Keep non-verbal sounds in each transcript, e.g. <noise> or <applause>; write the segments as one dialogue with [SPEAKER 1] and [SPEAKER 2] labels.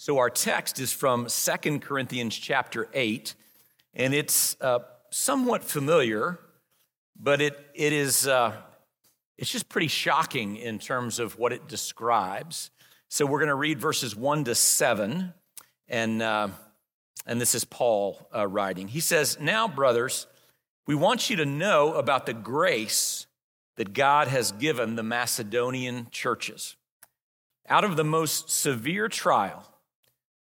[SPEAKER 1] So our text is from Second Corinthians chapter 8, and it's uh, somewhat familiar, but it, it is, uh, it's just pretty shocking in terms of what it describes. So we're going to read verses 1 to 7, and, uh, and this is Paul uh, writing. He says, Now, brothers, we want you to know about the grace that God has given the Macedonian churches. Out of the most severe trial,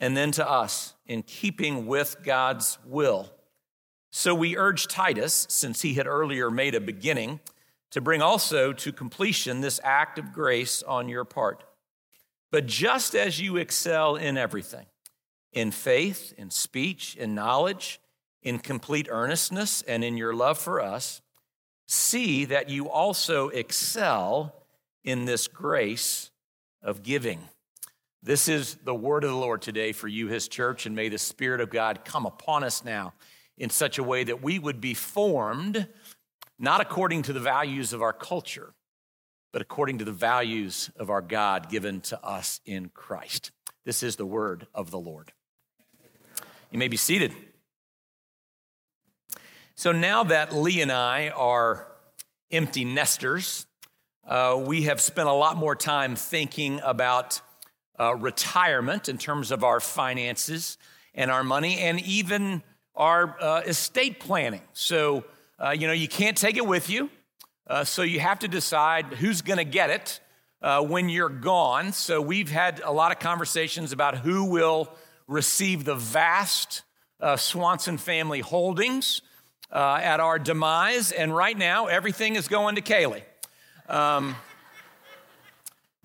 [SPEAKER 1] and then to us in keeping with God's will. So we urge Titus, since he had earlier made a beginning, to bring also to completion this act of grace on your part. But just as you excel in everything, in faith, in speech, in knowledge, in complete earnestness, and in your love for us, see that you also excel in this grace of giving. This is the word of the Lord today for you, his church, and may the Spirit of God come upon us now in such a way that we would be formed not according to the values of our culture, but according to the values of our God given to us in Christ. This is the word of the Lord. You may be seated. So now that Lee and I are empty nesters, uh, we have spent a lot more time thinking about uh, retirement in terms of our finances and our money and even our uh, estate planning. So, uh, you know, you can't take it with you. Uh, so you have to decide who's going to get it uh, when you're gone. So we've had a lot of conversations about who will receive the vast Swanson family holdings uh, at our demise, and right now everything is going to Kaylee. Um,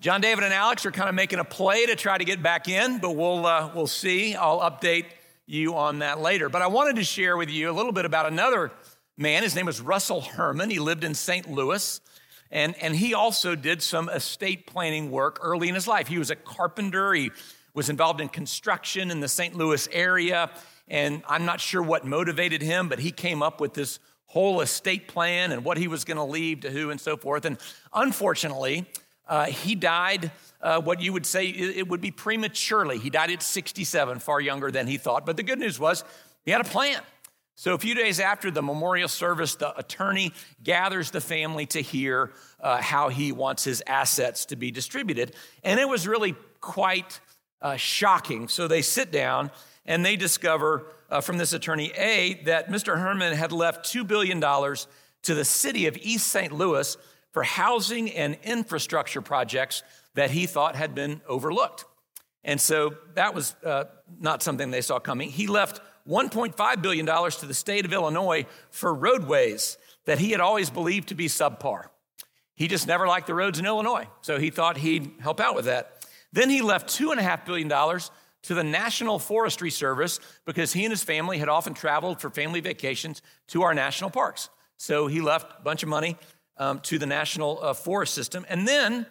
[SPEAKER 1] John David and Alex are kind of making a play to try to get back in, but we'll, uh, we'll see. I'll update you on that later. But I wanted to share with you a little bit about another man. His name was Russell Herman. He lived in St. Louis, and, and he also did some estate planning work early in his life. He was a carpenter, he was involved in construction in the St. Louis area. And I'm not sure what motivated him, but he came up with this whole estate plan and what he was going to leave to who and so forth. And unfortunately, uh, he died uh, what you would say it would be prematurely. He died at 67, far younger than he thought. But the good news was he had a plan. So, a few days after the memorial service, the attorney gathers the family to hear uh, how he wants his assets to be distributed. And it was really quite uh, shocking. So, they sit down and they discover uh, from this attorney A that Mr. Herman had left $2 billion to the city of East St. Louis for housing and infrastructure projects that he thought had been overlooked. And so that was uh, not something they saw coming. He left $1.5 billion to the state of Illinois for roadways that he had always believed to be subpar. He just never liked the roads in Illinois, so he thought he'd help out with that. Then he left $2.5 billion to the National Forestry Service because he and his family had often traveled for family vacations to our national parks. So he left a bunch of money um, to the National uh, Forest System. And then,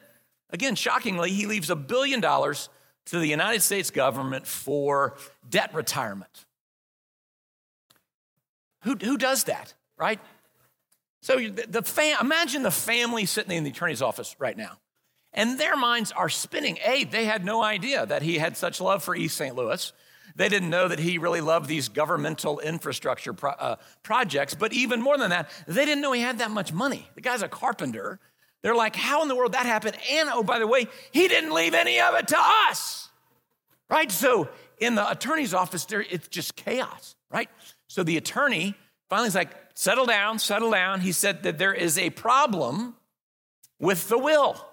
[SPEAKER 1] again, shockingly, he leaves a billion dollars to the United States government for debt retirement. Who, who does that, right? So the, fam- imagine the family sitting in the attorney's office right now. And their minds are spinning. A, they had no idea that he had such love for East St. Louis. They didn't know that he really loved these governmental infrastructure pro- uh, projects. But even more than that, they didn't know he had that much money. The guy's a carpenter. They're like, how in the world that happened? And oh, by the way, he didn't leave any of it to us. Right? So in the attorney's office, there, it's just chaos, right? So the attorney finally is like, settle down, settle down. He said that there is a problem with the will.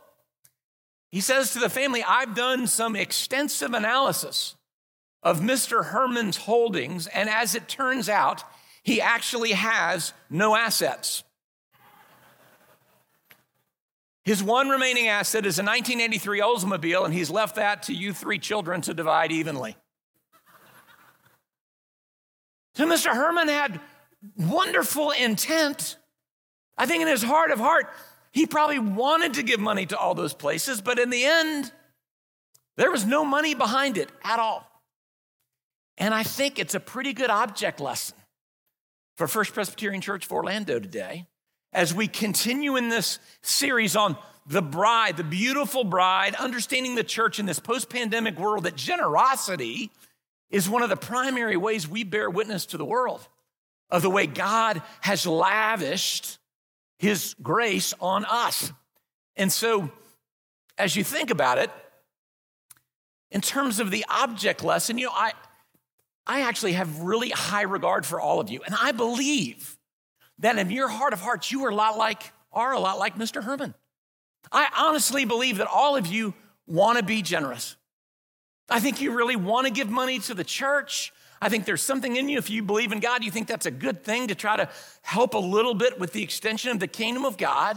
[SPEAKER 1] He says to the family, I've done some extensive analysis of Mr. Herman's holdings, and as it turns out, he actually has no assets. His one remaining asset is a 1983 Oldsmobile, and he's left that to you three children to divide evenly. So Mr. Herman had wonderful intent. I think in his heart of heart, he probably wanted to give money to all those places, but in the end, there was no money behind it at all. And I think it's a pretty good object lesson for First Presbyterian Church of Orlando today as we continue in this series on the bride, the beautiful bride, understanding the church in this post pandemic world, that generosity is one of the primary ways we bear witness to the world of the way God has lavished his grace on us. And so, as you think about it, in terms of the object lesson, you know, I, I actually have really high regard for all of you. And I believe that in your heart of hearts, you are a lot like, are a lot like Mr. Herman. I honestly believe that all of you want to be generous. I think you really want to give money to the church. I think there's something in you, if you believe in God, you think that's a good thing to try to help a little bit with the extension of the kingdom of God.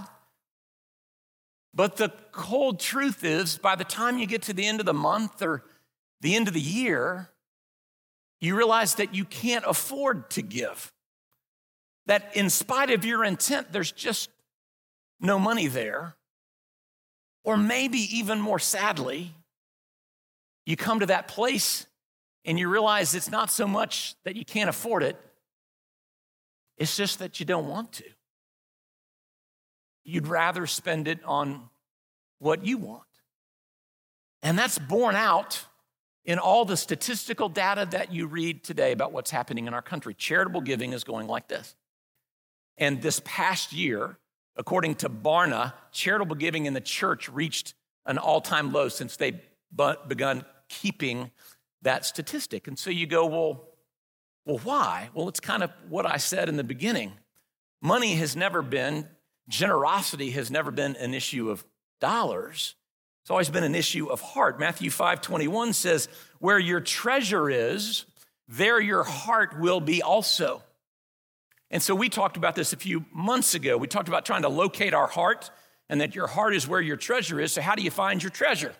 [SPEAKER 1] But the cold truth is, by the time you get to the end of the month or the end of the year, you realize that you can't afford to give. That in spite of your intent, there's just no money there. Or maybe even more sadly, you come to that place and you realize it's not so much that you can't afford it, it's just that you don't want to. You'd rather spend it on what you want. And that's borne out in all the statistical data that you read today about what's happening in our country. Charitable giving is going like this. And this past year, according to Barna, charitable giving in the church reached an all time low since they begun keeping that statistic. And so you go, well, well, why? Well, it's kind of what I said in the beginning. Money has never been, generosity has never been an issue of dollars. It's always been an issue of heart. Matthew 5 21 says, Where your treasure is, there your heart will be also. And so we talked about this a few months ago. We talked about trying to locate our heart and that your heart is where your treasure is. So, how do you find your treasure?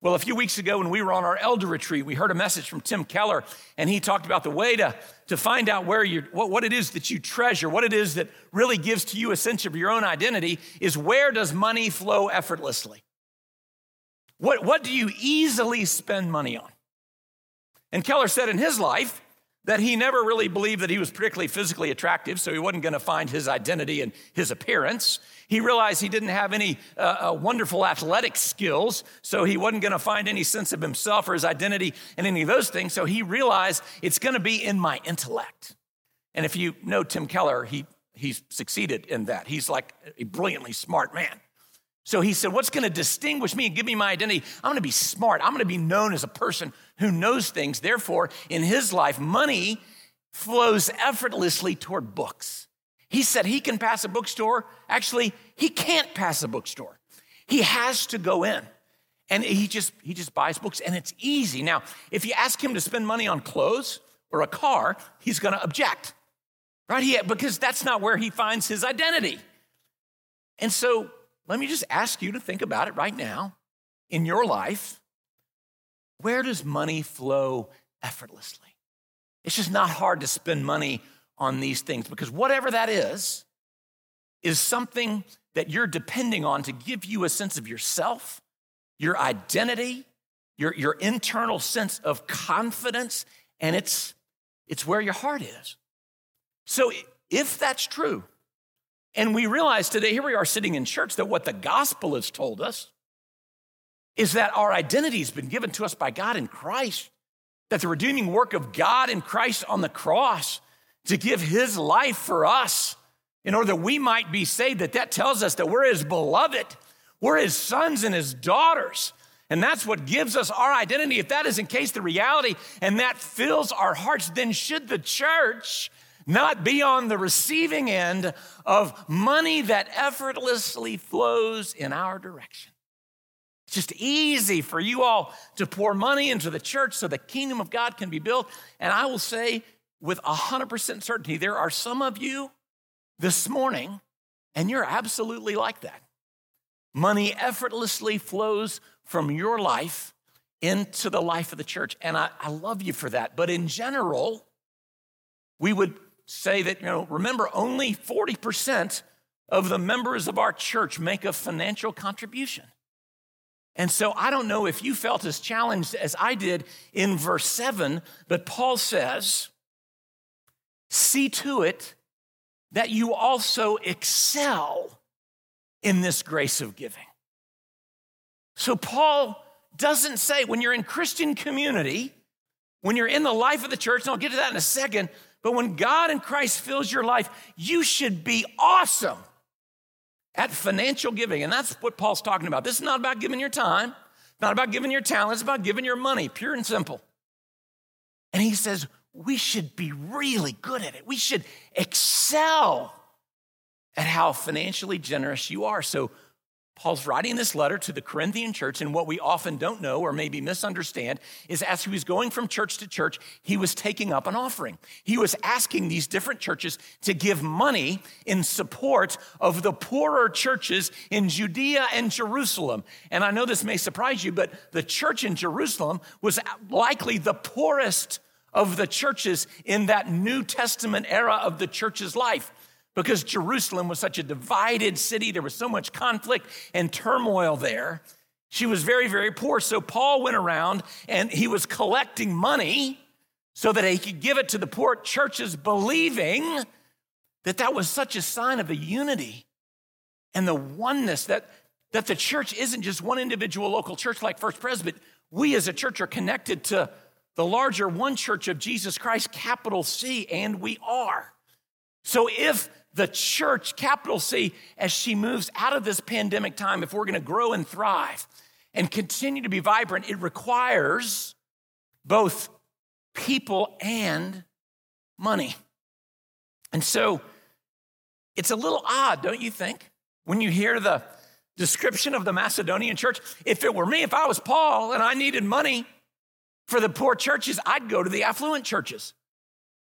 [SPEAKER 1] Well, a few weeks ago when we were on our elder retreat, we heard a message from Tim Keller, and he talked about the way to, to find out where you what, what it is that you treasure, what it is that really gives to you a sense of your own identity, is where does money flow effortlessly? What, what do you easily spend money on? And Keller said in his life, that he never really believed that he was particularly physically attractive, so he wasn't going to find his identity in his appearance. He realized he didn't have any uh, uh, wonderful athletic skills, so he wasn't going to find any sense of himself or his identity in any of those things. So he realized it's going to be in my intellect. And if you know Tim Keller, he, he's succeeded in that. He's like a brilliantly smart man. So he said, What's going to distinguish me and give me my identity? I'm going to be smart. I'm going to be known as a person who knows things. Therefore, in his life, money flows effortlessly toward books. He said he can pass a bookstore. Actually, he can't pass a bookstore. He has to go in. And he just he just buys books and it's easy. Now, if you ask him to spend money on clothes or a car, he's going to object. Right? He, because that's not where he finds his identity. And so let me just ask you to think about it right now in your life. Where does money flow effortlessly? It's just not hard to spend money on these things because whatever that is, is something that you're depending on to give you a sense of yourself, your identity, your, your internal sense of confidence, and it's, it's where your heart is. So if that's true, and we realize today, here we are sitting in church, that what the gospel has told us is that our identity has been given to us by God in Christ, that the redeeming work of God in Christ on the cross to give his life for us in order that we might be saved, that that tells us that we're his beloved, we're his sons and his daughters. And that's what gives us our identity. If that is in case the reality and that fills our hearts, then should the church not be on the receiving end of money that effortlessly flows in our direction. It's just easy for you all to pour money into the church so the kingdom of God can be built. And I will say with 100% certainty, there are some of you this morning, and you're absolutely like that. Money effortlessly flows from your life into the life of the church. And I, I love you for that. But in general, we would say that, you know, remember, only 40% of the members of our church make a financial contribution. And so I don't know if you felt as challenged as I did in verse 7, but Paul says, See to it that you also excel in this grace of giving. So Paul doesn't say when you're in Christian community, when you're in the life of the church, and I'll get to that in a second, but when God and Christ fills your life, you should be awesome at financial giving. And that's what Paul's talking about. This is not about giving your time, not about giving your talent, it's about giving your money, pure and simple. And he says, we should be really good at it. We should excel at how financially generous you are. So Paul's writing this letter to the Corinthian church, and what we often don't know or maybe misunderstand is as he was going from church to church, he was taking up an offering. He was asking these different churches to give money in support of the poorer churches in Judea and Jerusalem. And I know this may surprise you, but the church in Jerusalem was likely the poorest of the churches in that New Testament era of the church's life because Jerusalem was such a divided city. There was so much conflict and turmoil there. She was very, very poor. So Paul went around and he was collecting money so that he could give it to the poor churches, believing that that was such a sign of the unity and the oneness that, that the church isn't just one individual local church like First Pres, but we as a church are connected to the larger one church of Jesus Christ, capital C, and we are. So if the church, capital C, as she moves out of this pandemic time, if we're going to grow and thrive and continue to be vibrant, it requires both people and money. And so it's a little odd, don't you think, when you hear the description of the Macedonian church? If it were me, if I was Paul and I needed money for the poor churches, I'd go to the affluent churches,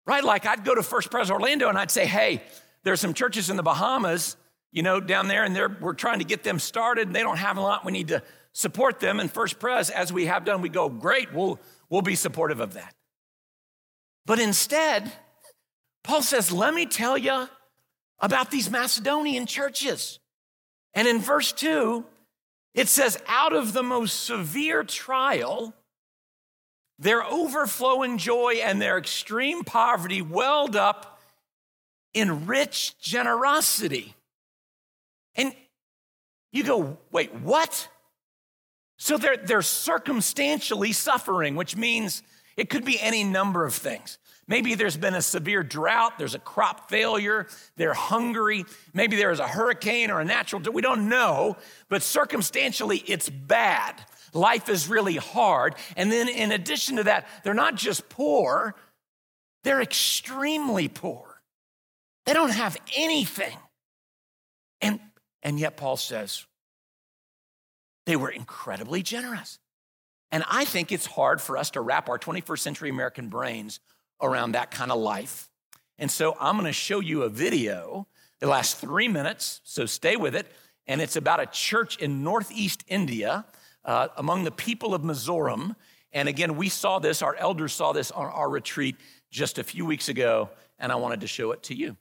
[SPEAKER 1] right? Like I'd go to First Pres Orlando and I'd say, hey, there are some churches in the Bahamas, you know, down there, and they're, we're trying to get them started, and they don't have a lot. We need to support them. And First Pres, as we have done, we go, great, we'll, we'll be supportive of that. But instead, Paul says, let me tell you about these Macedonian churches. And in verse 2, it says, out of the most severe trial, their overflowing joy and their extreme poverty welled up in rich generosity. And you go, wait, what? So they're, they're circumstantially suffering, which means it could be any number of things. Maybe there's been a severe drought, there's a crop failure, they're hungry, maybe there's a hurricane or a natural, we don't know, but circumstantially it's bad. Life is really hard. And then in addition to that, they're not just poor, they're extremely poor. They don't have anything. And, and yet, Paul says they were incredibly generous. And I think it's hard for us to wrap our 21st century American brains around that kind of life. And so I'm going to show you a video. It lasts three minutes, so stay with it. And it's about a church in Northeast India uh, among the people of Mizoram. And again, we saw this, our elders saw this on our retreat just a few weeks ago, and I wanted to show it to you.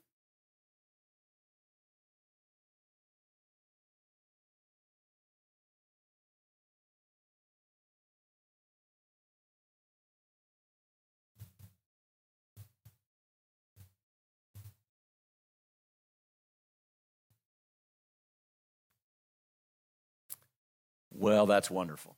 [SPEAKER 1] Well, that's wonderful.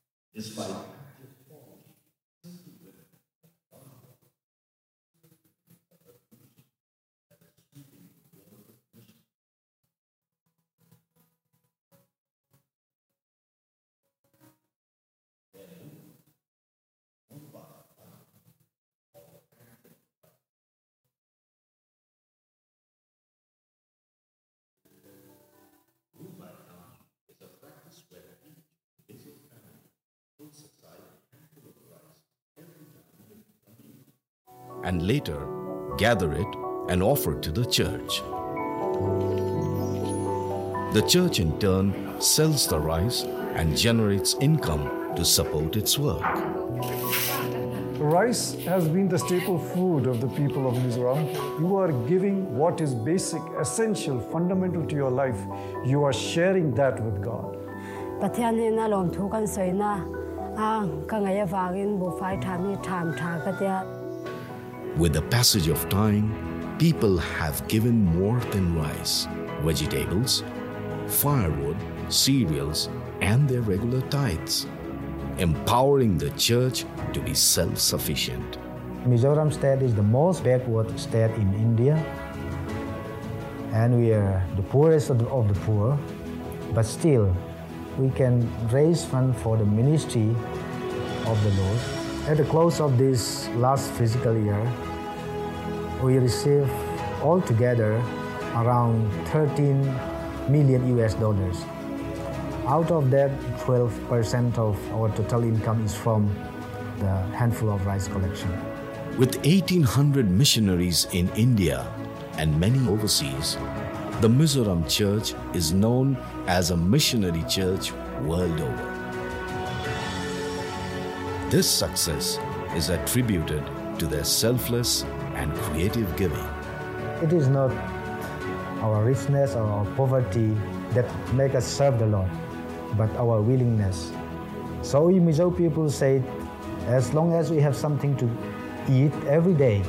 [SPEAKER 2] And later gather it and offer it to the church. The church in turn sells the rice and generates income to support its work.
[SPEAKER 3] Rice has been the staple food of the people of Mizoram. You are giving what is basic, essential, fundamental to your life. You are sharing that with God.
[SPEAKER 4] Pathian ni na lom thu kan soi na a ah, ka ngai wangin bu tham ni
[SPEAKER 2] With the passage of time, people have given more than rice, vegetables, firewood, cereals, and their regular tithes, empowering the church to be self sufficient.
[SPEAKER 5] Mizoram state is the most backward state in India, and we are the poorest of the, of the poor. But still, we can raise funds for the ministry of the Lord. At the close of this last fiscal year, we received altogether around 13 million US dollars. Out of that, 12% of our total income is from the handful of rice collection.
[SPEAKER 2] With 1,800 missionaries in India and many overseas, the Mizoram Church is known as a missionary church world over. This success is attributed to their selfless and creative giving.
[SPEAKER 5] It is not our richness or our poverty that make us serve the Lord, but our willingness. So we Mizo people say, as long as we have something to eat every day,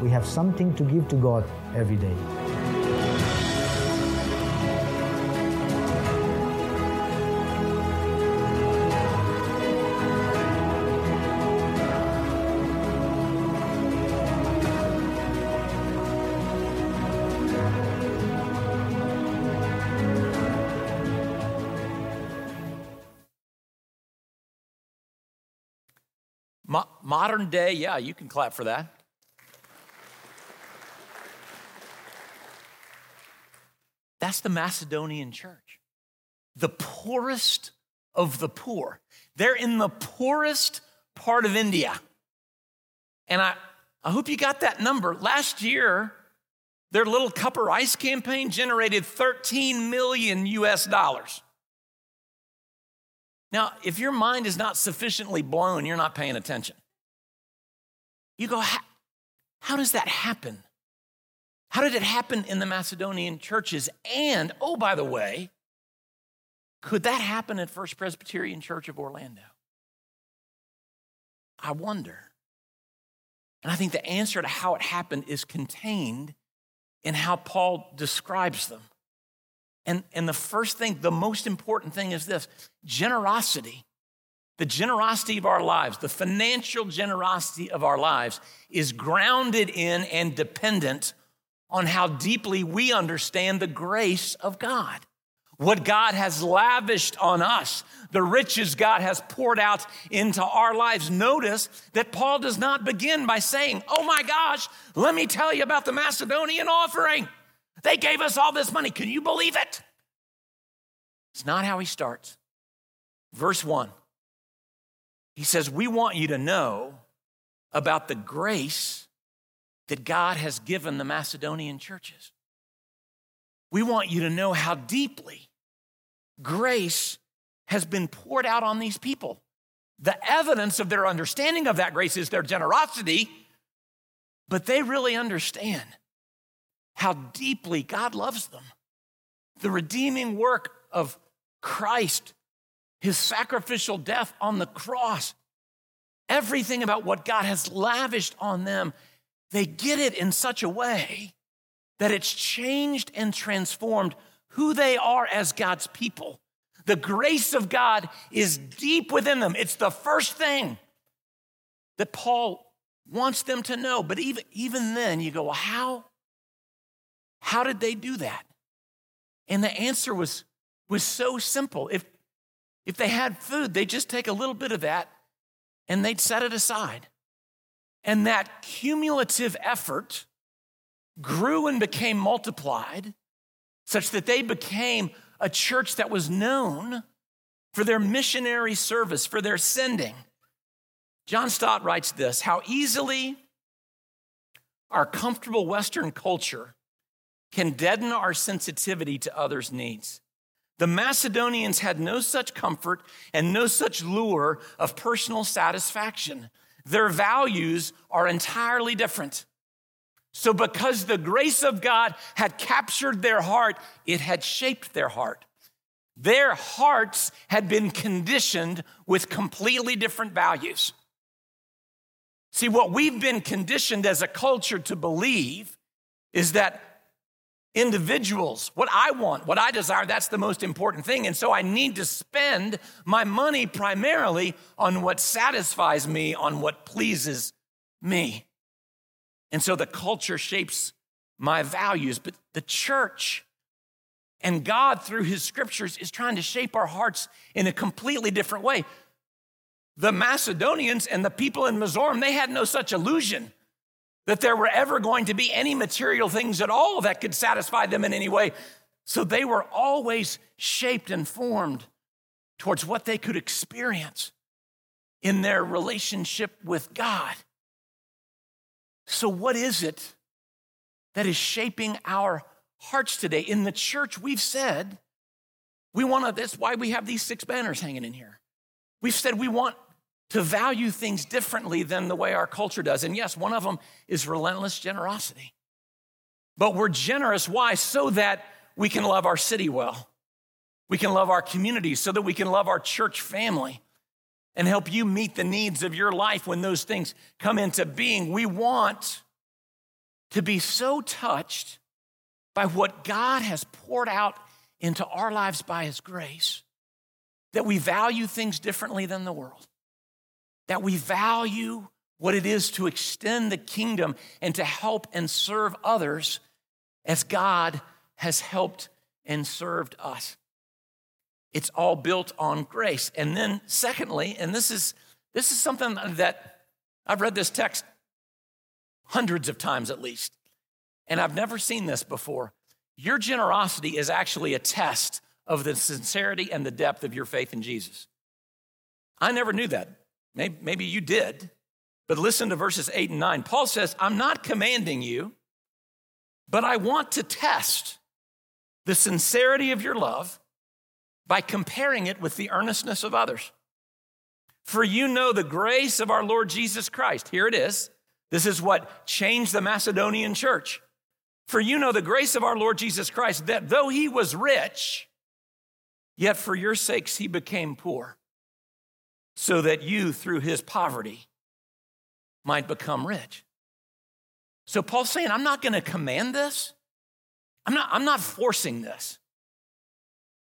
[SPEAKER 5] we have something to give to God every day.
[SPEAKER 1] Modern day, yeah, you can clap for that. That's the Macedonian church. The poorest of the poor. They're in the poorest part of India. And I, I hope you got that number. Last year, their little cup of rice campaign generated 13 million US dollars. Now, if your mind is not sufficiently blown, you're not paying attention. You go, how, does that happen? How did it happen in the Macedonian churches? And, oh, by the way, could that happen at First Presbyterian Church of Orlando? I wonder. And I think the answer to how it happened is contained in how Paul describes them. And, and the first thing, the most important thing is this generosity. The generosity of our lives, the financial generosity of our lives, is grounded in and dependent on how deeply we understand the grace of God. What God has lavished on us, the riches God has poured out into our lives. Notice that Paul does not begin by saying, Oh my gosh, let me tell you about the Macedonian offering. They gave us all this money. Can you believe it? It's not how he starts. Verse 1, he says, We want you to know about the grace that God has given the Macedonian churches. We want you to know how deeply grace has been poured out on these people. The evidence of their understanding of that grace is their generosity, but they really understand how deeply God loves them. The redeeming work of Christ, his sacrificial death on the cross, everything about what God has lavished on them, they get it in such a way that it's changed and transformed who they are as God's people. The grace of God is deep within them. It's the first thing that Paul wants them to know. But even, even then, you go, well, how? How did they do that? And the answer was, was so simple. If, if they had food, they'd just take a little bit of that and they'd set it aside. And that cumulative effort grew and became multiplied such that they became a church that was known for their missionary service, for their sending. John Stott writes this How easily our comfortable Western culture can deaden our sensitivity to others' needs. The Macedonians had no such comfort and no such lure of personal satisfaction. Their values are entirely different. So, because the grace of God had captured their heart, it had shaped their heart. Their hearts had been conditioned with completely different values. See, what we've been conditioned as a culture to believe is that individuals, what I want, what I desire, that's the most important thing. And so I need to spend my money primarily on what satisfies me, on what pleases me. And so the culture shapes my values, but the church and God, through his scriptures, is trying to shape our hearts in a completely different way. The Macedonians and the people in Mizoram, they had no such illusion that there were ever going to be any material things at all that could satisfy them in any way. So they were always shaped and formed towards what they could experience in their relationship with God. So, what is it that is shaping our hearts today? In the church, we've said we want to, that's why we have these six banners hanging in here. We've said we want to value things differently than the way our culture does. And yes, one of them is relentless generosity. But we're generous. Why? So that we can love our city well. We can love our community so that we can love our church family and help you meet the needs of your life when those things come into being. We want to be so touched by what God has poured out into our lives by His grace that we value things differently than the world, that we value what it is to extend the kingdom and to help and serve others as God has helped and served us. It's all built on grace. And then secondly, and this is this is something that I've read this text hundreds of times at least, and I've never seen this before. Your generosity is actually a test of the sincerity and the depth of your faith in Jesus. I never knew that. Maybe, you did, but listen to verses 8 and 9. Paul says, I'm not commanding you, but I want to test the sincerity of your love by comparing it with the earnestness of others. For you know the grace of our Lord Jesus Christ. Here it is. This is what changed the Macedonian church. For you know the grace of our Lord Jesus Christ, that though he was rich, yet for your sakes he became poor, so that you through his poverty might become rich. So Paul's saying, I'm not going to command this. I'm not, I'm not forcing this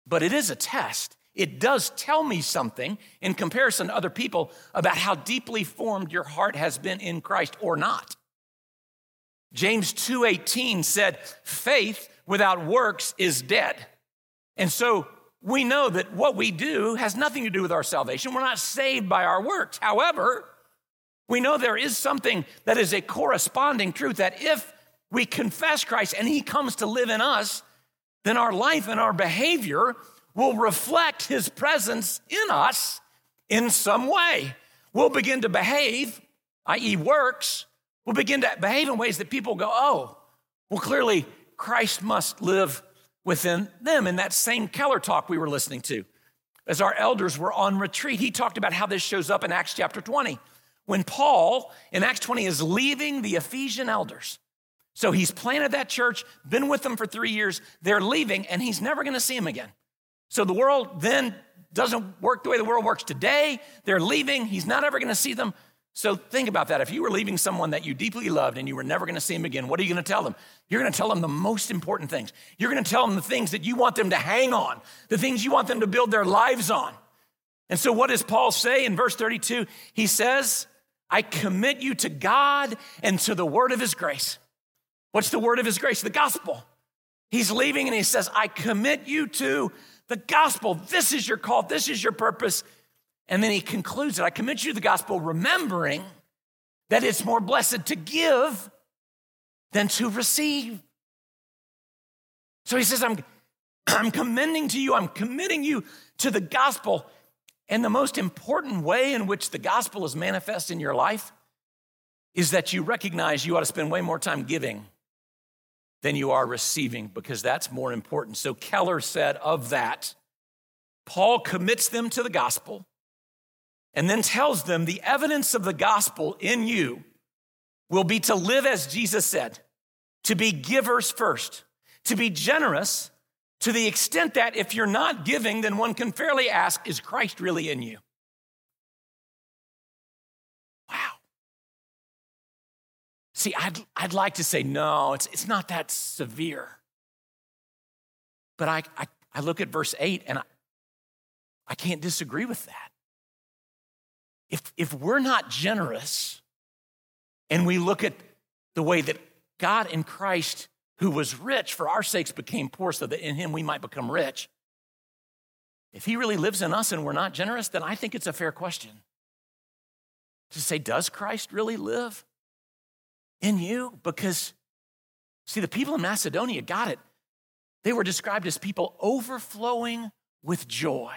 [SPEAKER 1] but it is a test. It does tell me something in comparison to other people about how deeply formed your heart has been in Christ or not. James 2:18 said, "Faith without works is dead." And so we know that what we do has nothing to do with our salvation. We're not saved by our works. However, we know there is something that is a corresponding truth that if we confess Christ and he comes to live in us, then our life and our behavior will reflect his presence in us in some way. We'll begin to behave, i.e., works, we'll begin to behave in ways that people go, oh, well, clearly Christ must live within them. In that same Keller talk we were listening to, as our elders were on retreat, he talked about how this shows up in Acts chapter 20. When Paul in Acts 20 is leaving the Ephesian elders, so he's planted that church, been with them for three years. They're leaving, and he's never to see them again. So the world then doesn't work the way the world works today. They're leaving. He's not ever to see them. So think about that. If you were leaving someone that you deeply loved and you were never going to see him again, what are you going to tell them? You're going to tell them the most important things. You're going to tell them the things that you want them to hang on, the things you want them to build their lives on. And so, what does Paul say in verse 32? He says, I commit you to God and to the word of his grace. What's the word of his grace? The gospel. He's leaving and he says, I commit you to the gospel. This is your call. This is your purpose. And then he concludes it I commit you to the gospel, remembering that it's more blessed to give than to receive. So he says, I'm, <clears throat> I'm commending to you, I'm committing you to the gospel. And the most important way in which the gospel is manifest in your life is that you recognize you ought to spend way more time giving than you are receiving because that's more important. So Keller said of that, Paul commits them to the gospel and then tells them the evidence of the gospel in you will be to live as Jesus said, to be givers first, to be generous to the extent that if you're not giving, then one can fairly ask, is Christ really in you? Wow. See, I'd, I'd like to say, no, it's, it's not that severe. But I, I, I look at verse 8 and I, I can't disagree with that. If, if we're not generous and we look at the way that God in Christ, who was rich for our sakes, became poor so that in him we might become rich, if he really lives in us and we're not generous, then I think it's a fair question to say, does Christ really live in you? Because, see, the people in Macedonia got it. They were described as people overflowing with joy.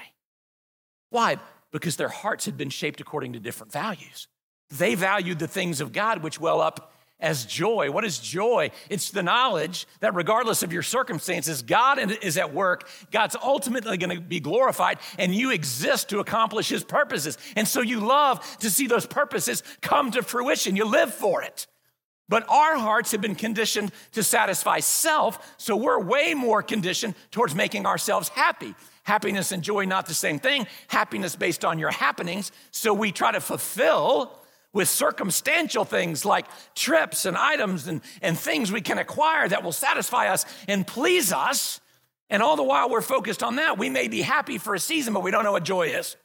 [SPEAKER 1] Why? Because their hearts had been shaped according to different values. They valued the things of God which well up as joy. What is joy? It's the knowledge that regardless of your circumstances, God is at work. God's ultimately going to be glorified, and you exist to accomplish His purposes. And so you love to see those purposes come to fruition. You live for it. But our hearts have been conditioned to satisfy self, so we're way more conditioned towards making ourselves happy. Happiness and joy, not the same thing. Happiness based on your happenings. So we try to fulfill with circumstantial things like trips and items and, and things we can acquire that will satisfy us and please us. And all the while we're focused on that, we may be happy for a season, but we don't know what joy is.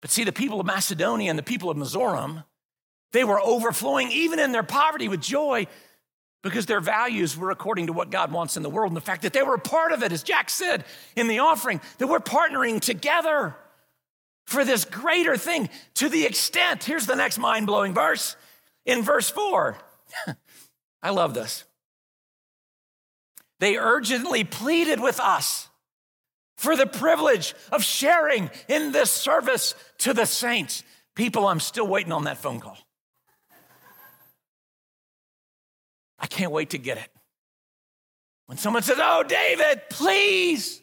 [SPEAKER 1] But see, the people of Macedonia and the people of Mizoram, they were overflowing even in their poverty with joy because their values were according to what God wants in the world. And the fact that they were a part of it, as Jack said in the offering, that we're partnering together for this greater thing to the extent, here's the next mind blowing verse in verse four. <laughs> I love this. They urgently pleaded with us for the privilege of sharing in this service to the saints. People, I'm still waiting on that phone call. I can't wait to get it. When someone says, Oh, David, please,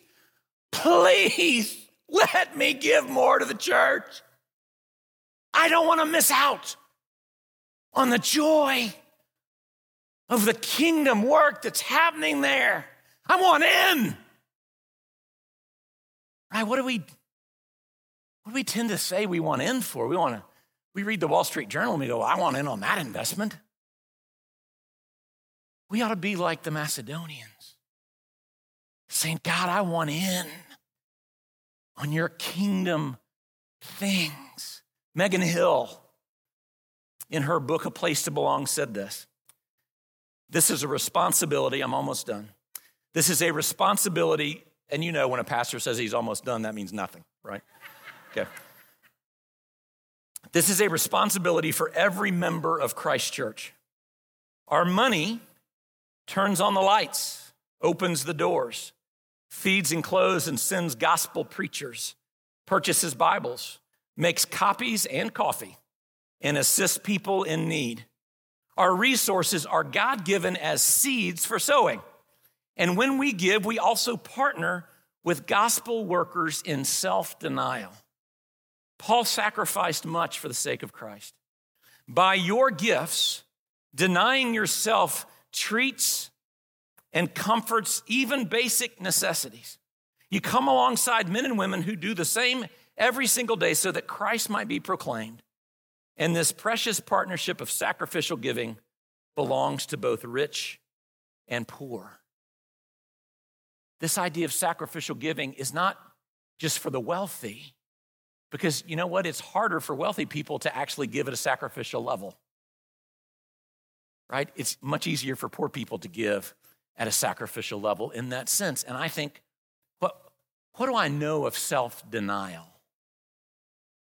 [SPEAKER 1] please let me give more to the church. I don't want to miss out on the joy of the kingdom work that's happening there. I want in. Right? What do we what do we tend to say we want in for? We want to we read the Wall Street Journal and we go, I want in on that investment. We ought to be like the Macedonians, saying, God, I want in on your kingdom things. Megan Hill, in her book, A Place to Belong, said this This is a responsibility. I'm almost done. This is a responsibility. And you know, when a pastor says he's almost done, that means nothing, right? Okay. This is a responsibility for every member of Christ Church. Our money turns on the lights, opens the doors, feeds and clothes and sends gospel preachers, purchases Bibles, makes copies and coffee, and assists people in need. Our resources are God given as seeds for sowing. And when we give, we also partner with gospel workers in self denial. Paul sacrificed much for the sake of Christ. By your gifts, denying yourself treats and comforts even basic necessities. You come alongside men and women who do the same every single day so that Christ might be proclaimed. And this precious partnership of sacrificial giving belongs to both rich and poor. This idea of sacrificial giving is not just for the wealthy, because you know what? It's harder for wealthy people to actually give at a sacrificial level right? It's much easier for poor people to give at a sacrificial level in that sense. And I think, what, what do I know of self denial?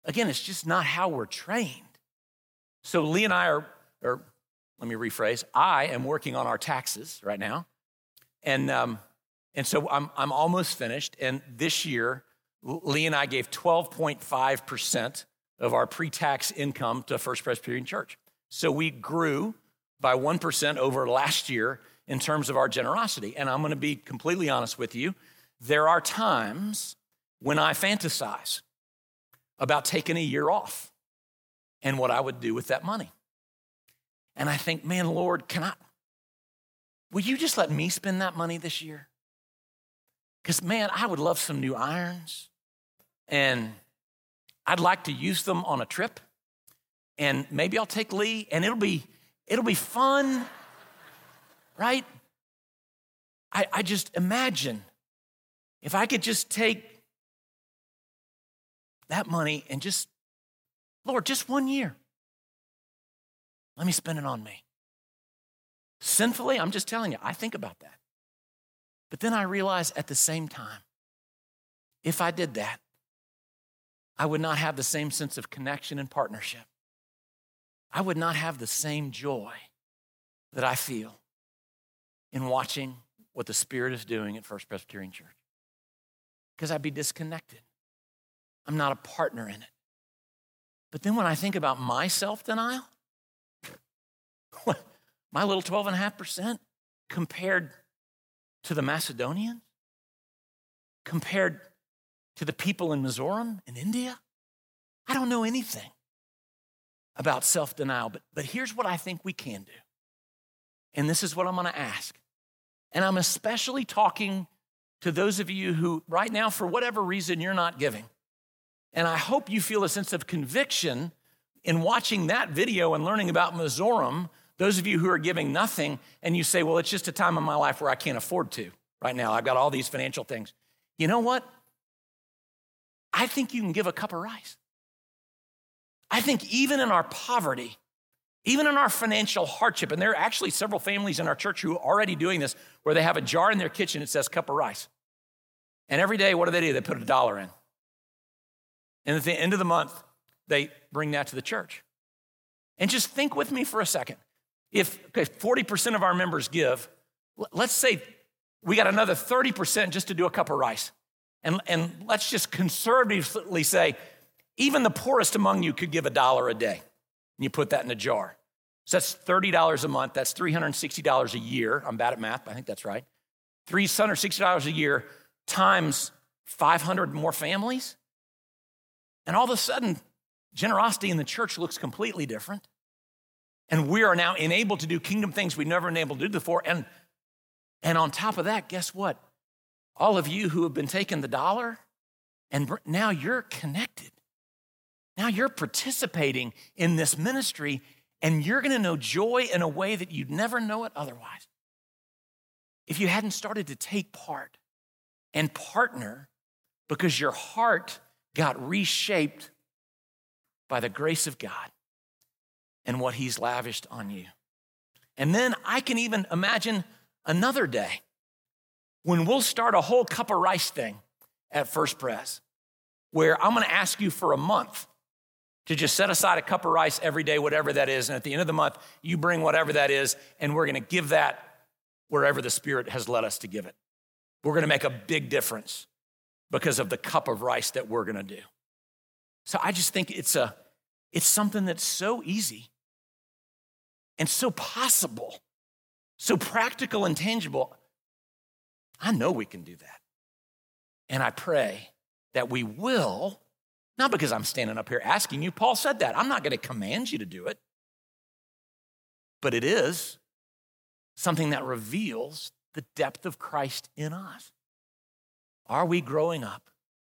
[SPEAKER 1] Again, it's just not how we're trained. So Lee and I are, or let me rephrase, I am working on our taxes right now. And, um, and so I'm, I'm almost finished. And this year, Lee and I gave 12.5% of our pre tax income to First Presbyterian Church. So we grew by 1% over last year in terms of our generosity. And I'm going to be completely honest with you. There are times when I fantasize about taking a year off and what I would do with that money. And I think, man, Lord, can I, will you just let me spend that money this year? Because, man, I would love some new irons and I'd like to use them on a trip. And maybe I'll take Lee and it'll be, it'll be fun, right? I, I just imagine if I could just take that money and just, Lord, just one year, let me spend it on me. Sinfully, I'm just telling you, I think about that. But then I realize at the same time, if I did that, I would not have the same sense of connection and partnership. I would not have the same joy that I feel in watching what the Spirit is doing at First Presbyterian Church because I'd be disconnected. I'm not a partner in it. But then when I think about my self denial, <laughs> my little 12.5% compared to the Macedonians, compared to the people in Mizoram in India, I don't know anything about self denial. But, but here's what I think we can do. And this is what I'm going to ask. And I'm especially talking to those of you who, right now, for whatever reason, you're not giving. And I hope you feel a sense of conviction in watching that video and learning about Mizoram. Those of you who are giving nothing and you say, well, it's just a time in my life where I can't afford to right now. I've got all these financial things. You know what? I think you can give a cup of rice. I think even in our poverty, even in our financial hardship, and there are actually several families in our church who are already doing this, where they have a jar in their kitchen that says cup of rice. And every day, what do they do? They put a dollar in. And at the end of the month, they bring that to the church. And just think with me for a second. If okay, 40% of our members give, let's say we got another 30% just to do a cup of rice. And, and let's just conservatively say, even the poorest among you could give a dollar a day. And you put that in a jar. So that's $30 a month. That's $360 a year. I'm bad at math, I think that's right. $360 a year times 500 more families. And all of a sudden, generosity in the church looks completely different. And we are now enabled to do kingdom things we've never been able to do before. And, and on top of that, guess what? All of you who have been taking the dollar, and now you're connected. Now you're participating in this ministry and you're going to know joy in a way that you'd never know it otherwise. If you hadn't started to take part and partner because your heart got reshaped by the grace of God and what He's lavished on you. And then I can even imagine another day when we'll start a whole cup of rice thing at First Pres, where I'm gonna ask you for a month to just set aside a cup of rice every day, whatever that is. And at the end of the month, you bring whatever that is, and we're going to give that wherever the Spirit has led us to give it. We're going to make a big difference because of the cup of rice that we're going to do. So I just think it's, a, it's something that's so easy and so possible, so practical and tangible. I know we can do that. And I pray that we will not because I'm standing up here asking you. Paul said that. I'm not going to command you to do it. But it is something that reveals the depth of Christ in us. Are we growing up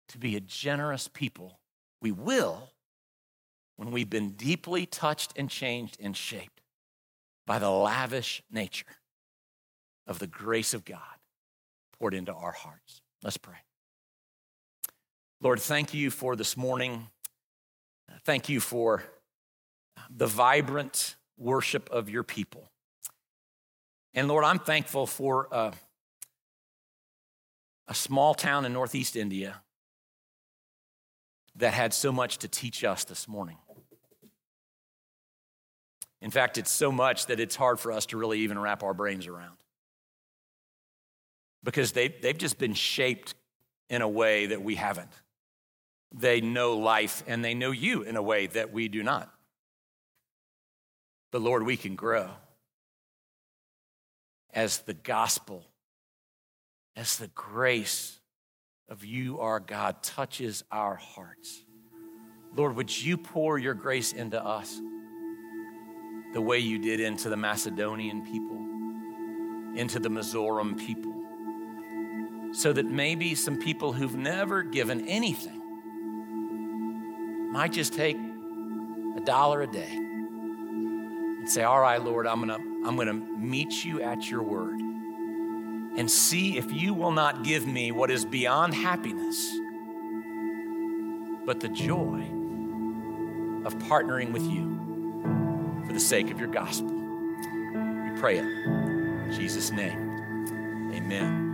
[SPEAKER 1] to be a generous people? We will when we've been deeply touched and changed and shaped by the lavish nature of the grace of God poured into our hearts. Let's pray. Lord, thank you for this morning. Thank you for the vibrant worship of your people. And Lord, I'm thankful for uh, a small town in Northeast India that had so much to teach us this morning. In fact, it's so much that it's hard for us to really even wrap our brains around. Because they, they've just been shaped in a way that we haven't. They know life and they know you in a way that we do not. But Lord, we can grow. as the gospel, as the grace of you, our God, touches our hearts. Lord, would you pour your grace into us the way you did into the Macedonian people, into the Mizoram people, so that maybe some people who've never given anything might just take a dollar a day and say, All right, Lord, I'm gonna, I'm gonna meet you at your word and see if you will not give me what is beyond happiness, but the joy of partnering with you for the sake of your gospel. We pray it. In Jesus' name, amen.